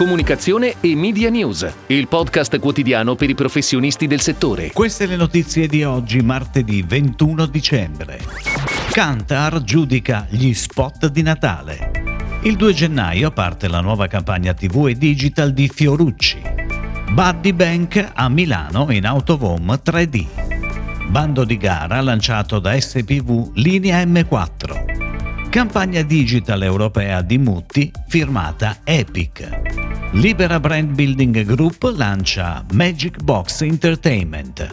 Comunicazione e Media News, il podcast quotidiano per i professionisti del settore. Queste le notizie di oggi, martedì 21 dicembre. Kantar giudica gli spot di Natale. Il 2 gennaio parte la nuova campagna TV e digital di Fiorucci. Buddy Bank a Milano in Autovom 3D. Bando di gara lanciato da SPV Linea M4. Campagna digital europea di Mutti firmata Epic. Libera Brand Building Group lancia Magic Box Entertainment.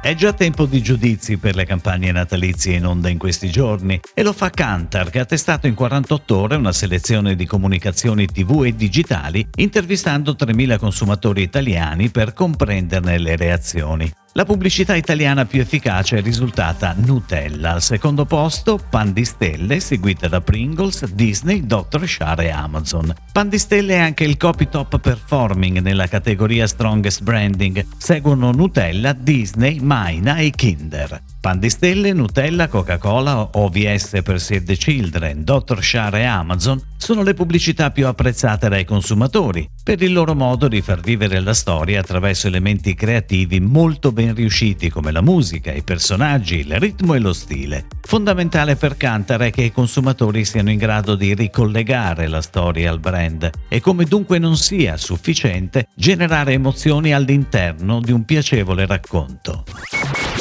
È già tempo di giudizi per le campagne natalizie in onda in questi giorni e lo fa Kantar che ha testato in 48 ore una selezione di comunicazioni tv e digitali intervistando 3.000 consumatori italiani per comprenderne le reazioni. La pubblicità italiana più efficace è risultata Nutella, al secondo posto Pan di Stelle, seguita da Pringles, Disney, Dr. Shar e Amazon. Pan di Stelle è anche il copy top performing nella categoria Strongest Branding, seguono Nutella, Disney, Maina e Kinder. Pan di Stelle, Nutella, Coca-Cola, OVS per Save the Children, Dr. Shar e Amazon sono le pubblicità più apprezzate dai consumatori per il loro modo di far vivere la storia attraverso elementi creativi molto ben riusciti come la musica, i personaggi, il ritmo e lo stile. Fondamentale per Cantar è che i consumatori siano in grado di ricollegare la storia al brand e come dunque non sia sufficiente generare emozioni all'interno di un piacevole racconto.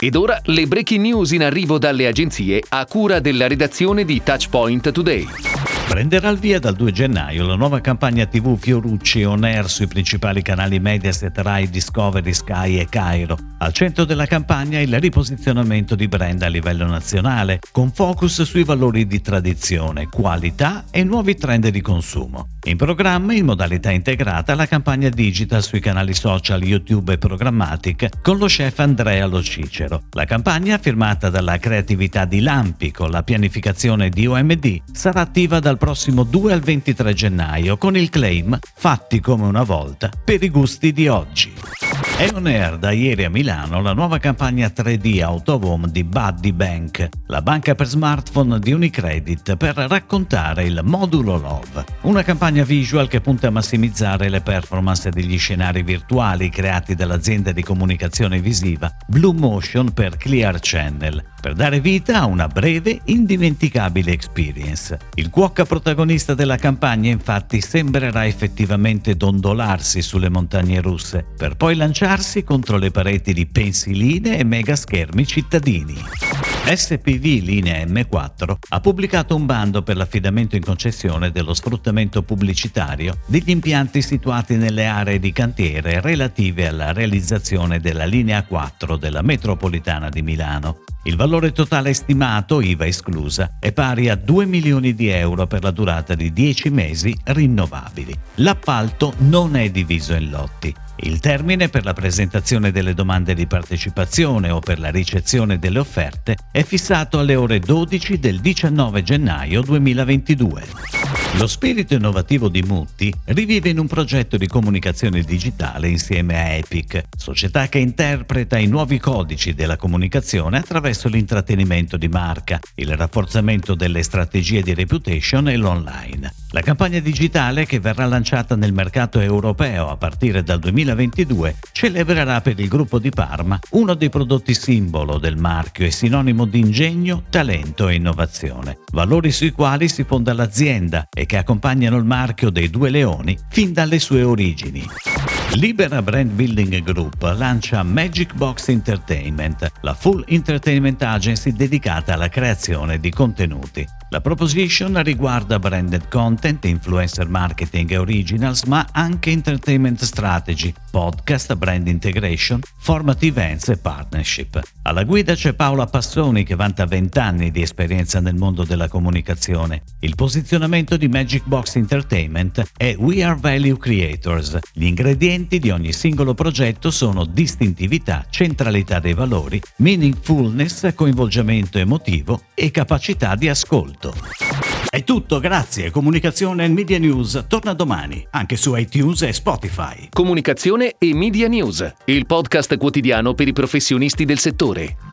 Ed ora le breaking news in arrivo dalle agenzie a cura della redazione di Touchpoint Today. Prenderà il via dal 2 gennaio la nuova campagna TV Fiorucci On Air sui principali canali Mediaset, Rai, Discovery, Sky e Cairo. Al centro della campagna il riposizionamento di brand a livello nazionale, con focus sui valori di tradizione, qualità e nuovi trend di consumo. In programma, in modalità integrata, la campagna digital sui canali social YouTube e Programmatic con lo chef Andrea Lo Cicero. La campagna, firmata dalla creatività di Lampi con la pianificazione di OMD, sarà attiva dal prossimo 2 al 23 gennaio con il claim Fatti come una volta per i gusti di oggi. È on air da ieri a Milano la nuova campagna 3D Autovom di Buddy Bank, la banca per smartphone di Unicredit per raccontare il modulo Love, una campagna visual che punta a massimizzare le performance degli scenari virtuali creati dall'azienda di comunicazione visiva Blue Motion per Clear Channel, per dare vita a una breve, indimenticabile experience. Il cuocca protagonista della campagna infatti sembrerà effettivamente dondolarsi sulle montagne russe, per poi lanciarsi contro le pareti di pensiline e mega schermi cittadini. SPV Linea M4 ha pubblicato un bando per l'affidamento in concessione dello sfruttamento pubblicitario degli impianti situati nelle aree di cantiere relative alla realizzazione della linea 4 della metropolitana di Milano. Il valore totale stimato, IVA esclusa, è pari a 2 milioni di euro per la durata di 10 mesi rinnovabili. L'appalto non è diviso in lotti. Il termine per la presentazione delle domande di partecipazione o per la ricezione delle offerte è fissato alle ore 12 del 19 gennaio 2022. Lo spirito innovativo di Mutti rivive in un progetto di comunicazione digitale insieme a Epic, società che interpreta i nuovi codici della comunicazione attraverso l'intrattenimento di marca, il rafforzamento delle strategie di reputation e l'online. La campagna digitale, che verrà lanciata nel mercato europeo a partire dal 2022, celebrerà per il gruppo di Parma uno dei prodotti simbolo del marchio e sinonimo di ingegno, talento e innovazione, valori sui quali si fonda l'azienda e che accompagnano il marchio dei due leoni fin dalle sue origini. Libera Brand Building Group lancia Magic Box Entertainment, la full entertainment agency dedicata alla creazione di contenuti. La proposition riguarda branded content, influencer marketing e originals, ma anche entertainment strategy, podcast, brand integration, format events e partnership. Alla guida c'è Paola Passoni che vanta 20 anni di esperienza nel mondo della comunicazione. Il posizionamento di Magic Box Entertainment è We Are Value Creators. Gli ingredienti di ogni singolo progetto sono distintività, centralità dei valori, meaningfulness, coinvolgimento emotivo e capacità di ascolto. È tutto, grazie. Comunicazione e Media News torna domani, anche su iTunes e Spotify. Comunicazione e Media News, il podcast quotidiano per i professionisti del settore.